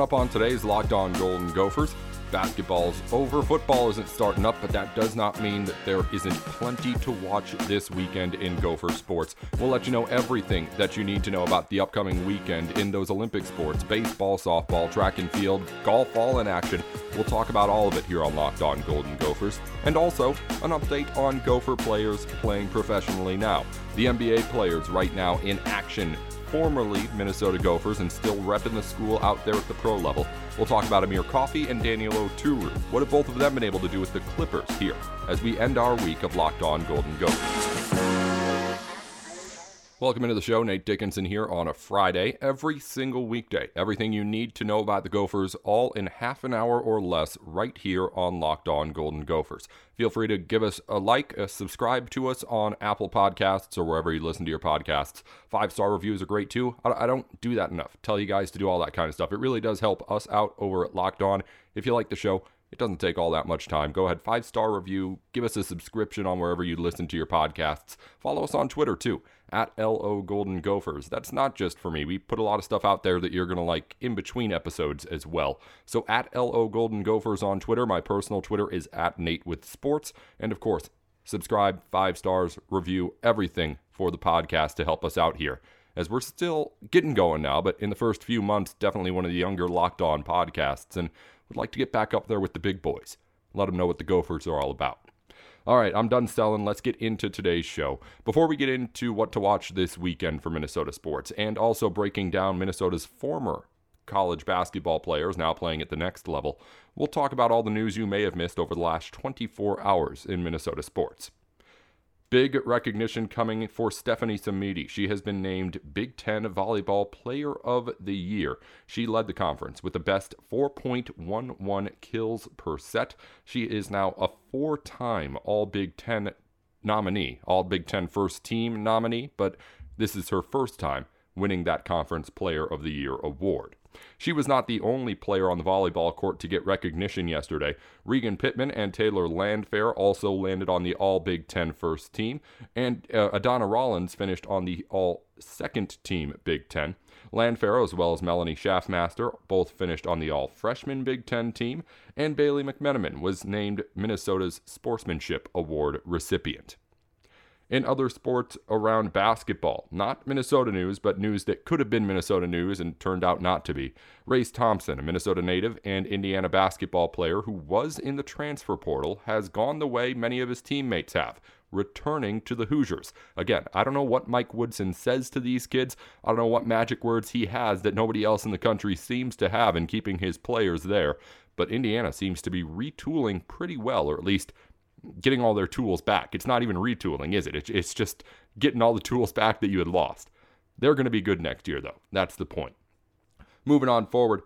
Up on today's Locked On Golden Gophers, basketball's over, football isn't starting up, but that does not mean that there isn't plenty to watch this weekend in Gopher sports. We'll let you know everything that you need to know about the upcoming weekend in those Olympic sports baseball, softball, track and field, golf, all in action. We'll talk about all of it here on Locked On Golden Gophers, and also an update on Gopher players playing professionally now. The NBA players right now in action formerly Minnesota Gophers and still repping the school out there at the pro level. We'll talk about Amir Coffey and Daniel Oturu. What have both of them been able to do with the Clippers here as we end our week of Locked On Golden Gophers? Welcome into the show. Nate Dickinson here on a Friday, every single weekday. Everything you need to know about the Gophers, all in half an hour or less, right here on Locked On Golden Gophers. Feel free to give us a like, a subscribe to us on Apple Podcasts or wherever you listen to your podcasts. Five star reviews are great too. I don't do that enough. Tell you guys to do all that kind of stuff. It really does help us out over at Locked On. If you like the show, it doesn't take all that much time. Go ahead, five star review, give us a subscription on wherever you listen to your podcasts. Follow us on Twitter too, at LO Golden Gophers. That's not just for me. We put a lot of stuff out there that you're going to like in between episodes as well. So at LO Golden Gophers on Twitter. My personal Twitter is at Nate with Sports. And of course, subscribe, five stars, review, everything for the podcast to help us out here as we're still getting going now, but in the first few months, definitely one of the younger locked on podcasts. And would like to get back up there with the big boys. Let them know what the Gophers are all about. All right, I'm done selling. Let's get into today's show. Before we get into what to watch this weekend for Minnesota sports and also breaking down Minnesota's former college basketball players now playing at the next level, we'll talk about all the news you may have missed over the last 24 hours in Minnesota sports. Big recognition coming for Stephanie Samedy. She has been named Big Ten Volleyball Player of the Year. She led the conference with the best 4.11 kills per set. She is now a four time All Big Ten nominee, All Big Ten first team nominee, but this is her first time winning that Conference Player of the Year award. She was not the only player on the volleyball court to get recognition yesterday. Regan Pittman and Taylor Landfair also landed on the All Big Ten first team, and uh, Adanna Rollins finished on the All Second Team Big Ten. Landfair, as well as Melanie Schaffmaster, both finished on the All Freshman Big Ten team, and Bailey McMenamin was named Minnesota's Sportsmanship Award recipient in other sports around basketball. Not Minnesota news, but news that could have been Minnesota news and turned out not to be. Race Thompson, a Minnesota native and Indiana basketball player who was in the transfer portal, has gone the way many of his teammates have. Returning to the Hoosiers. Again, I don't know what Mike Woodson says to these kids. I don't know what magic words he has that nobody else in the country seems to have in keeping his players there. But Indiana seems to be retooling pretty well, or at least getting all their tools back. It's not even retooling, is it? It's just getting all the tools back that you had lost. They're going to be good next year, though. That's the point. Moving on forward,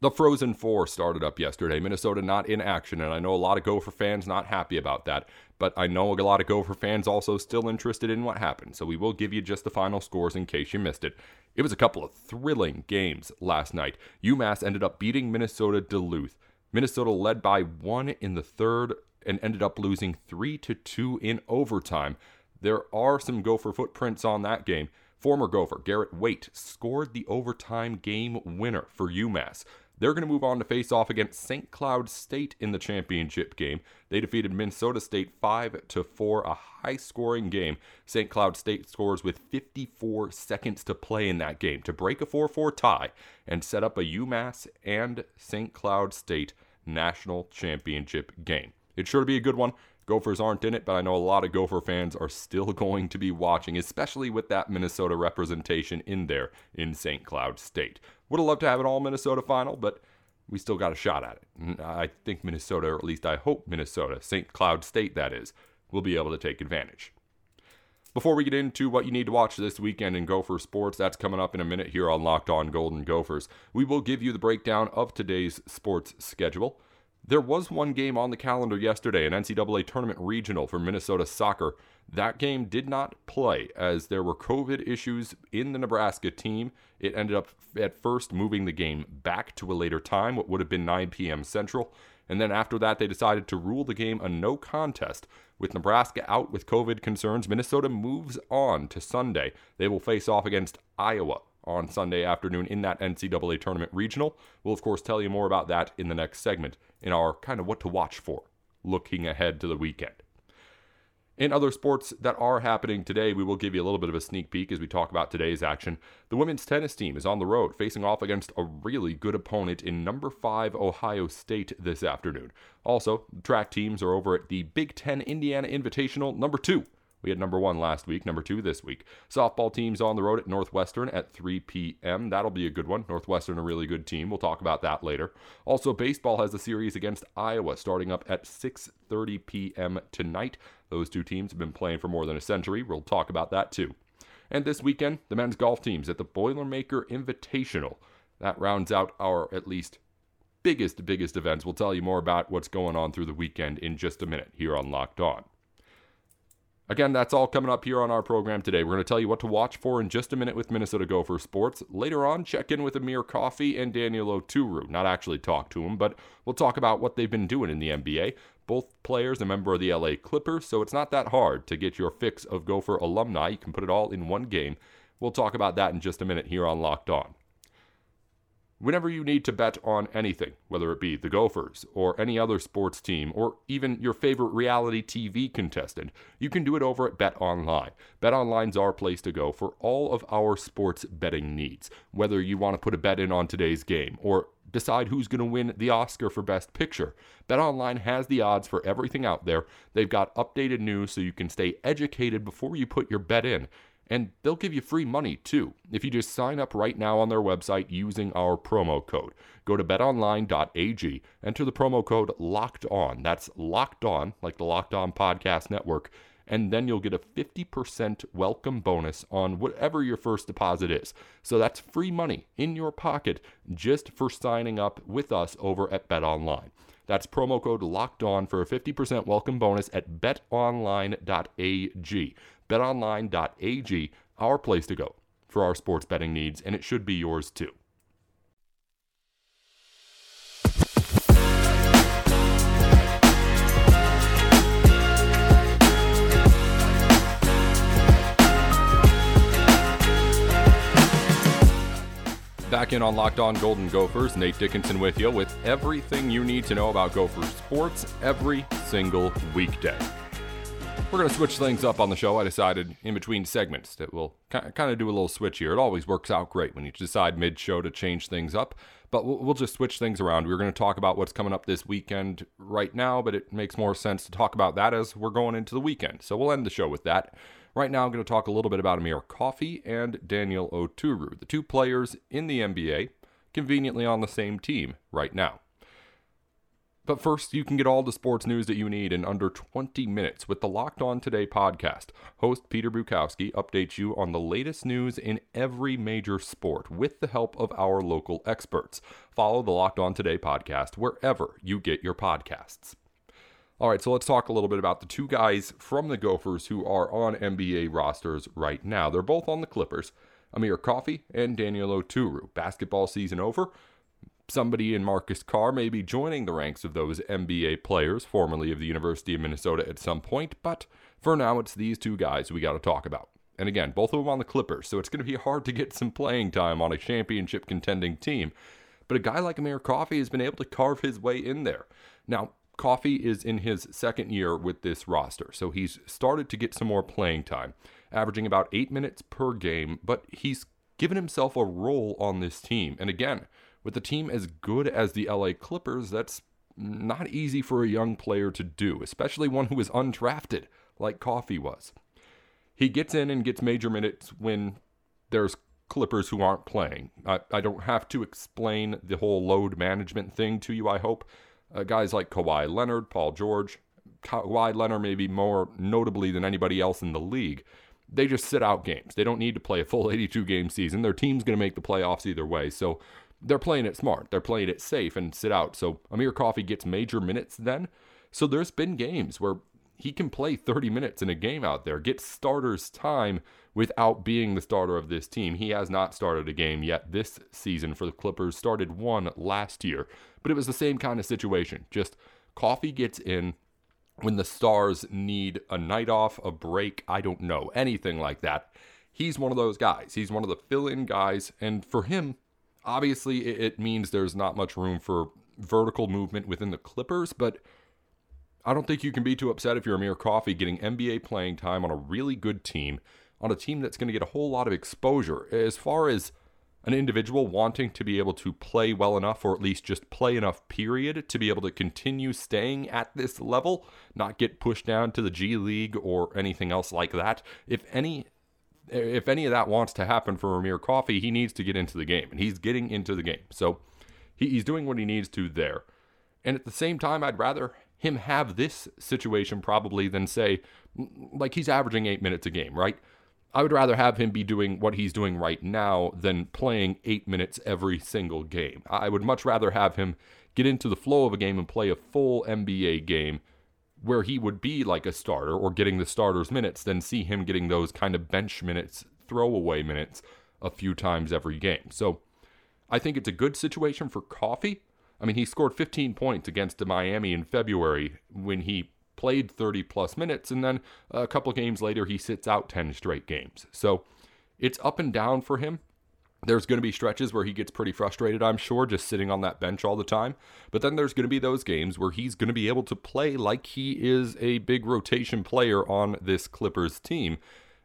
the Frozen Four started up yesterday. Minnesota not in action, and I know a lot of Gopher fans not happy about that. But I know a lot of Gopher fans also still interested in what happened, so we will give you just the final scores in case you missed it. It was a couple of thrilling games last night. UMass ended up beating Minnesota Duluth. Minnesota led by one in the third and ended up losing 3 to 2 in overtime. There are some Gopher footprints on that game. Former Gopher Garrett Wait scored the overtime game winner for UMass. They're going to move on to face off against St. Cloud State in the championship game. They defeated Minnesota State 5 to 4, a high-scoring game. St. Cloud State scores with 54 seconds to play in that game to break a 4-4 tie and set up a UMass and St. Cloud State national championship game. It's sure to be a good one. Gophers aren't in it, but I know a lot of Gopher fans are still going to be watching, especially with that Minnesota representation in there in St. Cloud State. Would have loved to have an all Minnesota final, but we still got a shot at it. I think Minnesota, or at least I hope Minnesota, St. Cloud State that is, will be able to take advantage. Before we get into what you need to watch this weekend in Gopher sports, that's coming up in a minute here on Locked On Golden Gophers. We will give you the breakdown of today's sports schedule. There was one game on the calendar yesterday, an NCAA tournament regional for Minnesota soccer. That game did not play as there were COVID issues in the Nebraska team. It ended up at first moving the game back to a later time, what would have been 9 p.m. Central. And then after that, they decided to rule the game a no contest. With Nebraska out with COVID concerns, Minnesota moves on to Sunday. They will face off against Iowa on Sunday afternoon in that NCAA tournament regional. We'll, of course, tell you more about that in the next segment in our kind of what to watch for looking ahead to the weekend. In other sports that are happening today, we will give you a little bit of a sneak peek as we talk about today's action. The women's tennis team is on the road facing off against a really good opponent in number 5 Ohio State this afternoon. Also, track teams are over at the Big 10 Indiana Invitational number 2 we had number one last week, number two this week. Softball team's on the road at Northwestern at 3 p.m. That'll be a good one. Northwestern, a really good team. We'll talk about that later. Also, baseball has a series against Iowa starting up at 6:30 p.m. tonight. Those two teams have been playing for more than a century. We'll talk about that too. And this weekend, the men's golf teams at the Boilermaker Invitational. That rounds out our at least biggest, biggest events. We'll tell you more about what's going on through the weekend in just a minute here on Locked On. Again, that's all coming up here on our program today. We're going to tell you what to watch for in just a minute with Minnesota Gopher Sports. Later on, check in with Amir Coffey and Daniel Oturu. Not actually talk to them, but we'll talk about what they've been doing in the NBA. Both players a member of the LA Clippers, so it's not that hard to get your fix of Gopher alumni. You can put it all in one game. We'll talk about that in just a minute here on Locked On. Whenever you need to bet on anything, whether it be the Gophers or any other sports team or even your favorite reality TV contestant, you can do it over at Bet Online. Bet Online's our place to go for all of our sports betting needs. Whether you want to put a bet in on today's game or decide who's going to win the Oscar for Best Picture. BetOnline has the odds for everything out there. They've got updated news so you can stay educated before you put your bet in. And they'll give you free money too if you just sign up right now on their website using our promo code. Go to betonline.ag, enter the promo code locked on. That's locked on, like the Locked On Podcast Network. And then you'll get a 50% welcome bonus on whatever your first deposit is. So that's free money in your pocket just for signing up with us over at BetOnline. That's promo code locked on for a 50% welcome bonus at betonline.ag. BetOnline.ag, our place to go for our sports betting needs, and it should be yours too. Back in on Locked On Golden Gophers, Nate Dickinson with you with everything you need to know about Gopher sports every single weekday. We're going to switch things up on the show. I decided in between segments that we'll kind of do a little switch here. It always works out great when you decide mid show to change things up, but we'll just switch things around. We're going to talk about what's coming up this weekend right now, but it makes more sense to talk about that as we're going into the weekend. So we'll end the show with that. Right now, I'm going to talk a little bit about Amir Coffey and Daniel Oturu, the two players in the NBA, conveniently on the same team right now. But first, you can get all the sports news that you need in under 20 minutes with the Locked On Today podcast. Host Peter Bukowski updates you on the latest news in every major sport with the help of our local experts. Follow the Locked On Today podcast wherever you get your podcasts. All right, so let's talk a little bit about the two guys from the Gophers who are on NBA rosters right now. They're both on the Clippers. Amir Coffey and Daniel Oturu. Basketball season over somebody in Marcus Carr may be joining the ranks of those NBA players, formerly of the University of Minnesota, at some point, but for now, it's these two guys we got to talk about. And again, both of them on the Clippers, so it's going to be hard to get some playing time on a championship contending team. But a guy like Amir Coffey has been able to carve his way in there. Now, Coffey is in his second year with this roster, so he's started to get some more playing time, averaging about eight minutes per game, but he's given himself a role on this team. And again, with a team as good as the LA Clippers, that's not easy for a young player to do, especially one who is undrafted like Coffey was. He gets in and gets major minutes when there's Clippers who aren't playing. I, I don't have to explain the whole load management thing to you, I hope. Uh, guys like Kawhi Leonard, Paul George, Kawhi Leonard maybe more notably than anybody else in the league. They just sit out games. They don't need to play a full 82 game season. Their team's going to make the playoffs either way. So they're playing it smart. They're playing it safe and sit out. So Amir Coffey gets major minutes then. So there's been games where he can play 30 minutes in a game out there, get starters time without being the starter of this team. He has not started a game yet this season for the Clippers, started one last year, but it was the same kind of situation. Just Coffey gets in when the Stars need a night off, a break, I don't know, anything like that he's one of those guys. He's one of the fill in guys. And for him, obviously, it means there's not much room for vertical movement within the Clippers, but I don't think you can be too upset if you're Amir Coffey getting NBA playing time on a really good team, on a team that's going to get a whole lot of exposure. As far as an individual wanting to be able to play well enough, or at least just play enough, period, to be able to continue staying at this level, not get pushed down to the G League or anything else like that. If any if any of that wants to happen for Amir Coffey, he needs to get into the game, and he's getting into the game. So he, he's doing what he needs to there. And at the same time, I'd rather him have this situation probably than say, like he's averaging eight minutes a game, right? I would rather have him be doing what he's doing right now than playing eight minutes every single game. I would much rather have him get into the flow of a game and play a full NBA game where he would be like a starter or getting the starter's minutes than see him getting those kind of bench minutes, throwaway minutes a few times every game. So I think it's a good situation for Coffey. I mean, he scored 15 points against Miami in February when he played 30 plus minutes, and then a couple games later, he sits out 10 straight games. So it's up and down for him. There's going to be stretches where he gets pretty frustrated, I'm sure, just sitting on that bench all the time. But then there's going to be those games where he's going to be able to play like he is a big rotation player on this Clippers team.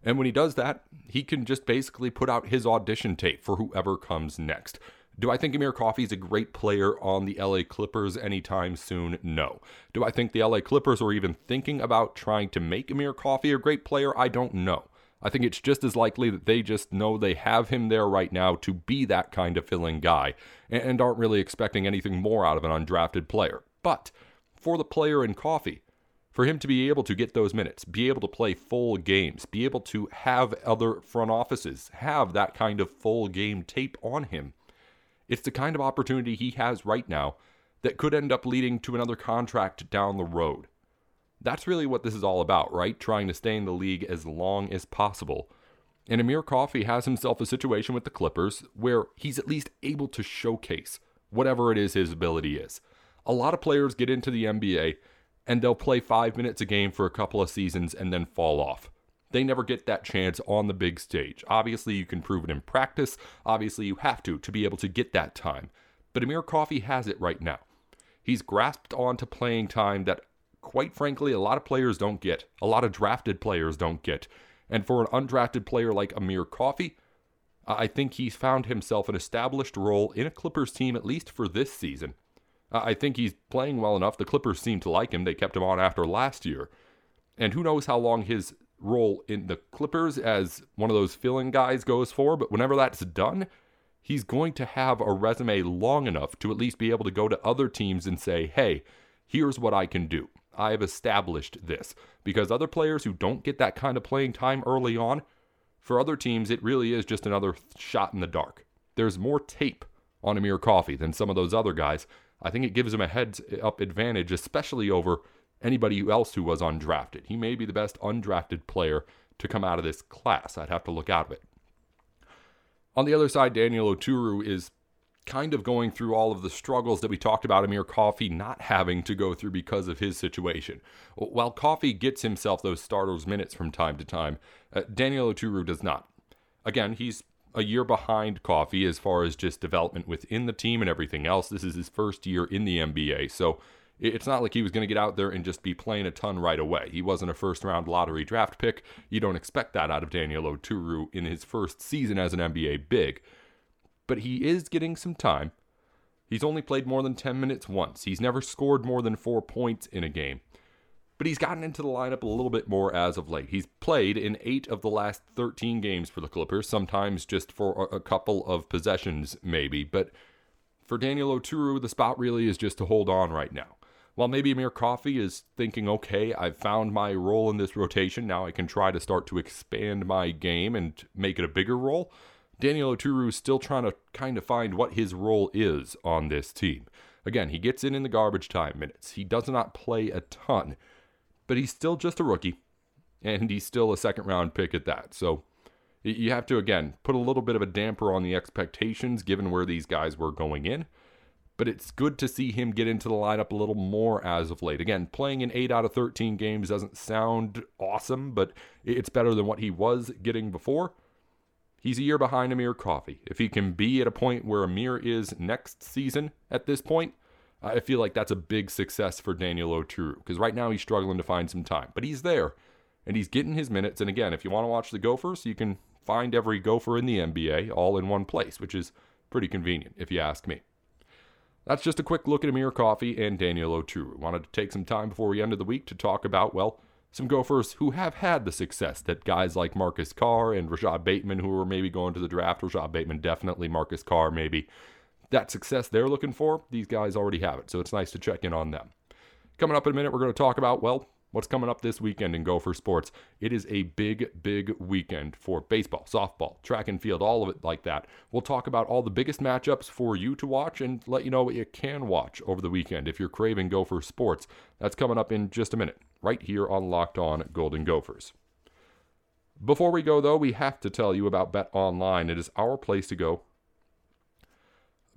And when he does that, he can just basically put out his audition tape for whoever comes next. Do I think Amir Coffey is a great player on the LA Clippers anytime soon? No. Do I think the LA Clippers are even thinking about trying to make Amir Coffey a great player? I don't know. I think it's just as likely that they just know they have him there right now to be that kind of filling guy and aren't really expecting anything more out of an undrafted player. But for the player in Coffey, for him to be able to get those minutes, be able to play full games, be able to have other front offices have that kind of full game tape on him, it's the kind of opportunity he has right now that could end up leading to another contract down the road. That's really what this is all about, right? Trying to stay in the league as long as possible. And Amir Coffey has himself a situation with the Clippers where he's at least able to showcase whatever it is his ability is. A lot of players get into the NBA and they'll play five minutes a game for a couple of seasons and then fall off. They never get that chance on the big stage. Obviously, you can prove it in practice. Obviously, you have to to be able to get that time. But Amir Coffey has it right now. He's grasped onto playing time that quite frankly, a lot of players don't get. A lot of drafted players don't get. And for an undrafted player like Amir Coffey, I think he's found himself an established role in a Clippers team, at least for this season. I think he's playing well enough. The Clippers seem to like him. They kept him on after last year. And who knows how long his role in the Clippers as one of those filling guys goes for, but whenever that's done, he's going to have a resume long enough to at least be able to go to other teams and say, hey, here's what I can do. I have established this. Because other players who don't get that kind of playing time early on, for other teams, it really is just another shot in the dark. There's more tape on Amir Coffey than some of those other guys. I think it gives him a heads up advantage, especially over anybody else who was undrafted. He may be the best undrafted player to come out of this class. I'd have to look out of it. On the other side, Daniel Oturu is kind of going through all of the struggles that we talked about Amir Coffey not having to go through because of his situation. While Coffey gets himself those starters minutes from time to time, uh, Daniel Oturu does not. Again, he's a year behind Coffey as far as just development within the team and everything else. This is his first year in the NBA, so it's not like he was going to get out there and just be playing a ton right away. He wasn't a first round lottery draft pick. You don't expect that out of Daniel Oturu in his first season as an NBA big but he is getting some time. He's only played more than 10 minutes once. He's never scored more than four points in a game. But he's gotten into the lineup a little bit more as of late. He's played in eight of the last 13 games for the Clippers, sometimes just for a couple of possessions, maybe. But for Daniel Oturu, the spot really is just to hold on right now. While maybe Amir Coffey is thinking, okay, I've found my role in this rotation, now I can try to start to expand my game and make it a bigger role. Daniel Oturu is still trying to kind of find what his role is on this team. Again, he gets in in the garbage time minutes. He does not play a ton, but he's still just a rookie, and he's still a second round pick at that. So you have to, again, put a little bit of a damper on the expectations given where these guys were going in. But it's good to see him get into the lineup a little more as of late. Again, playing in 8 out of 13 games doesn't sound awesome, but it's better than what he was getting before. He's a year behind Amir Coffey. If he can be at a point where Amir is next season at this point, I feel like that's a big success for Daniel Oturu because right now he's struggling to find some time, but he's there and he's getting his minutes. And again, if you want to watch the Gophers, you can find every Gopher in the NBA all in one place, which is pretty convenient if you ask me. That's just a quick look at Amir Coffey and Daniel Oturu. Wanted to take some time before we ended the week to talk about, well, some Gophers who have had the success that guys like Marcus Carr and Rashod Bateman, who are maybe going to the draft, Rashod Bateman definitely, Marcus Carr maybe, that success they're looking for, these guys already have it. So it's nice to check in on them. Coming up in a minute, we're going to talk about, well, what's coming up this weekend in Gopher Sports. It is a big, big weekend for baseball, softball, track and field, all of it like that. We'll talk about all the biggest matchups for you to watch and let you know what you can watch over the weekend if you're craving Gopher Sports. That's coming up in just a minute, right here on Locked On Golden Gophers. Before we go, though, we have to tell you about Bet Online. It is our place to go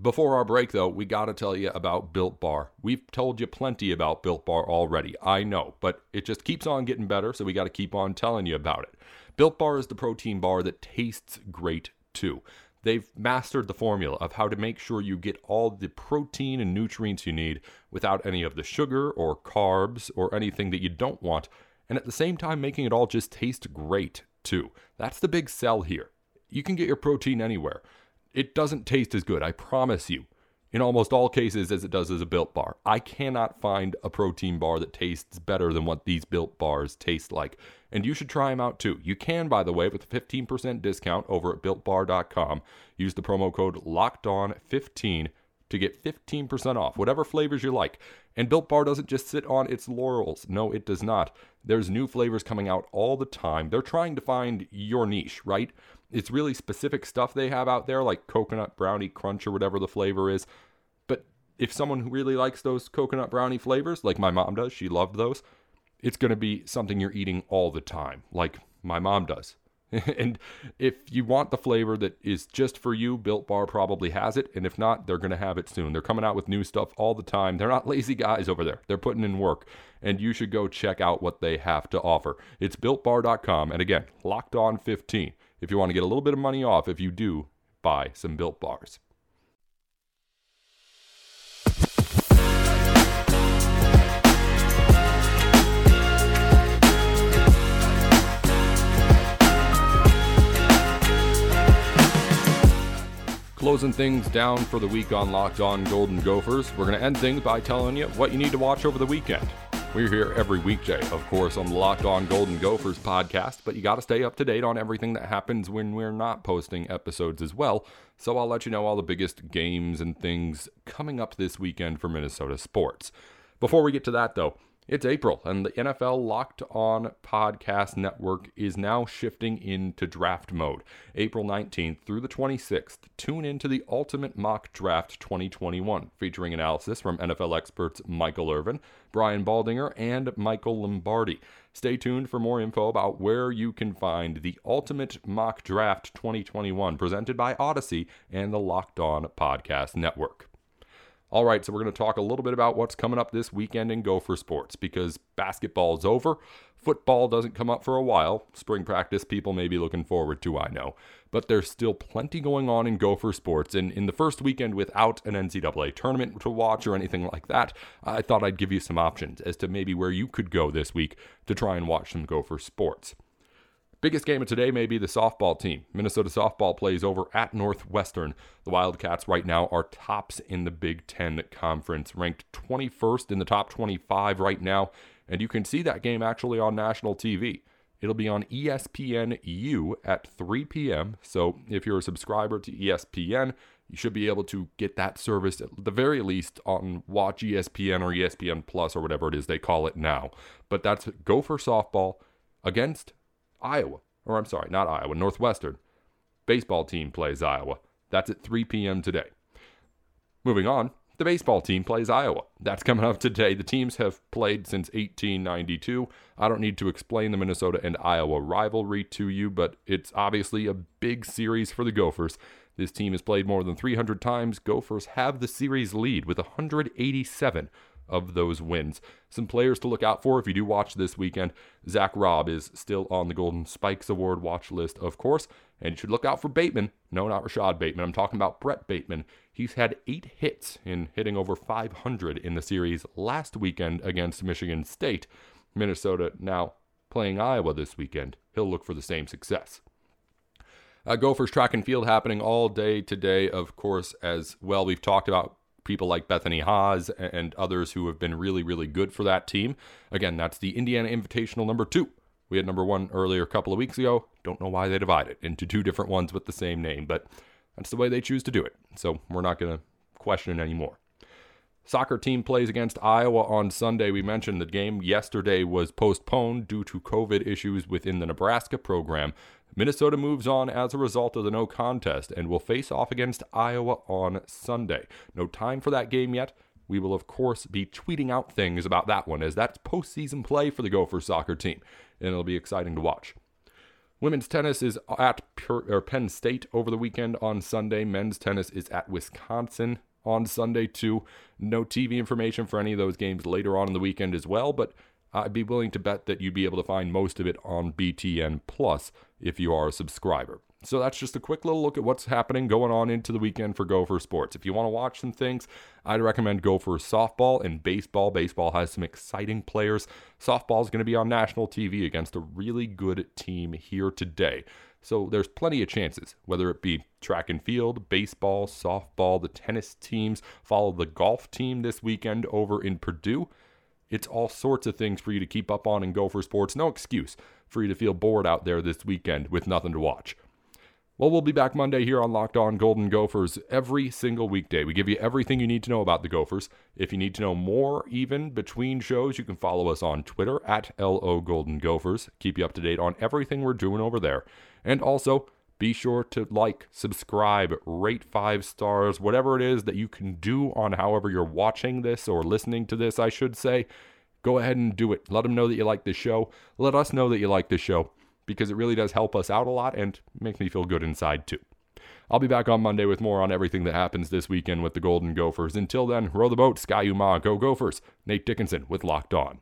before our break, though, we got to tell you about Built Bar. We've told you plenty about Built Bar already, I know, but it just keeps on getting better, so we got to keep on telling you about it. Built Bar is the protein bar that tastes great, too. They've mastered the formula of how to make sure you get all the protein and nutrients you need without any of the sugar or carbs or anything that you don't want, and at the same time making it all just taste great, too. That's the big sell here. You can get your protein anywhere it doesn't taste as good, I promise you, in almost all cases as it does as a built bar. I cannot find a protein bar that tastes better than what these built bars taste like. And you should try them out too. You can, by the way, with a 15% discount over at builtbar.com. Use the promo code LOCKEDON15 to get 15% off, whatever flavors you like. And Built Bar doesn't just sit on its laurels. No, it does not. There's new flavors coming out all the time. They're trying to find your niche, right? It's really specific stuff they have out there, like coconut brownie crunch or whatever the flavor is. But if someone who really likes those coconut brownie flavors, like my mom does, she loved those, it's going to be something you're eating all the time, like my mom does. and if you want the flavor that is just for you, Built Bar probably has it. And if not, they're going to have it soon. They're coming out with new stuff all the time. They're not lazy guys over there, they're putting in work. And you should go check out what they have to offer. It's builtbar.com. And again, locked on 15 if you want to get a little bit of money off if you do buy some built bars. Closing things down for the week on Locked On Golden Gophers, we're going to end things by telling you what you need to watch over the weekend. We're here every weekday, of course, on the Locked On Golden Gophers podcast, but you got to stay up to date on everything that happens when we're not posting episodes as well. So I'll let you know all the biggest games and things coming up this weekend for Minnesota sports. Before we get to that, though, it's April, and the NFL Locked On Podcast Network is now shifting into draft mode. April 19th through the 26th, tune into the Ultimate Mock Draft 2021, featuring analysis from NFL experts Michael Irvin, Brian Baldinger, and Michael Lombardi. Stay tuned for more info about where you can find the Ultimate Mock Draft 2021, presented by Odyssey and the Locked On Podcast Network. All right, so we're going to talk a little bit about what's coming up this weekend in Gopher Sports because basketball's over. Football doesn't come up for a while. Spring practice, people may be looking forward to, I know. But there's still plenty going on in Gopher Sports. And in the first weekend without an NCAA tournament to watch or anything like that, I thought I'd give you some options as to maybe where you could go this week to try and watch some Gopher Sports. Biggest game of today may be the softball team. Minnesota softball plays over at Northwestern. The Wildcats right now are tops in the Big Ten Conference, ranked 21st in the top 25 right now. And you can see that game actually on national TV. It'll be on ESPN U at 3 p.m. So if you're a subscriber to ESPN, you should be able to get that service at the very least on Watch ESPN or ESPN Plus or whatever it is they call it now. But that's Gopher softball against Iowa, or I'm sorry, not Iowa, Northwestern. Baseball team plays Iowa. That's at 3 p.m. today. Moving on, the baseball team plays Iowa. That's coming up today. The teams have played since 1892. I don't need to explain the Minnesota and Iowa rivalry to you, but it's obviously a big series for the Gophers. This team has played more than 300 times. Gophers have the series lead with 187 of those wins. Some players to look out for if you do watch this weekend. Zach Robb is still on the Golden Spikes Award watch list, of course, And you should look out for Bateman. No, not Rashod Bateman. I'm talking about Brett Bateman. He's had eight hits in hitting over 500 in the series last weekend against Michigan State. Minnesota now playing Iowa this weekend. He'll look for the same success. Uh, Gophers track and field happening all day today, of course, as well. We've talked about people like Bethany Haas and others who have been really, really good for that team. Again, that's the Indiana Invitational number two. We had number one earlier a couple of weeks ago. Don't know why they divide it into two different ones with the same name, but that's the way they choose to do it. So we're not going to question it anymore. Soccer team plays against Iowa on Sunday. We mentioned the game yesterday was postponed due to COVID issues within the Nebraska program. Minnesota moves on as a result of the no contest and will face off against Iowa on Sunday. No time for that game yet. We will, of course, be tweeting out things about that one as that's postseason play for the Gophers soccer team, and it'll be exciting to watch. Women's tennis is at Penn State over the weekend on Sunday. Men's tennis is at Wisconsin on Sunday, too. No TV information for any of those games later on in the weekend as well, but I'd be willing to bet that you'd be able to find most of it on BTN Plus if you are a subscriber. So that's just a quick little look at what's happening going on into the weekend for Gopher Sports. If you want to watch some things, I'd recommend Gopher softball and baseball. Baseball has some exciting players. Softball is going to be on national TV against a really good team here today. So there's plenty of chances, whether it be track and field, baseball, softball, the tennis teams, follow the golf team this weekend over in Purdue. It's all sorts of things for you to keep up on in Gopher Sports. No excuse for you to feel bored out there this weekend with nothing to watch. Well, we'll be back Monday here on Locked On Golden Gophers every single weekday. We give you everything you need to know about the Gophers. If you need to know more, even between shows, you can follow us on Twitter at LO Golden Gophers. Keep you up to date on everything we're doing over there. And also, be sure to like, subscribe, rate five stars, whatever it is that you can do on however you're watching this or listening to this, I should say. Go ahead and do it. Let them know that you like the show. Let us know that you like the show because it really does help us out a lot and makes me feel good inside too. I'll be back on Monday with more on everything that happens this weekend with the Golden Gophers. Until then, row the boat, Ski-U-Mah, go Gophers. Nate Dickinson with Locked On.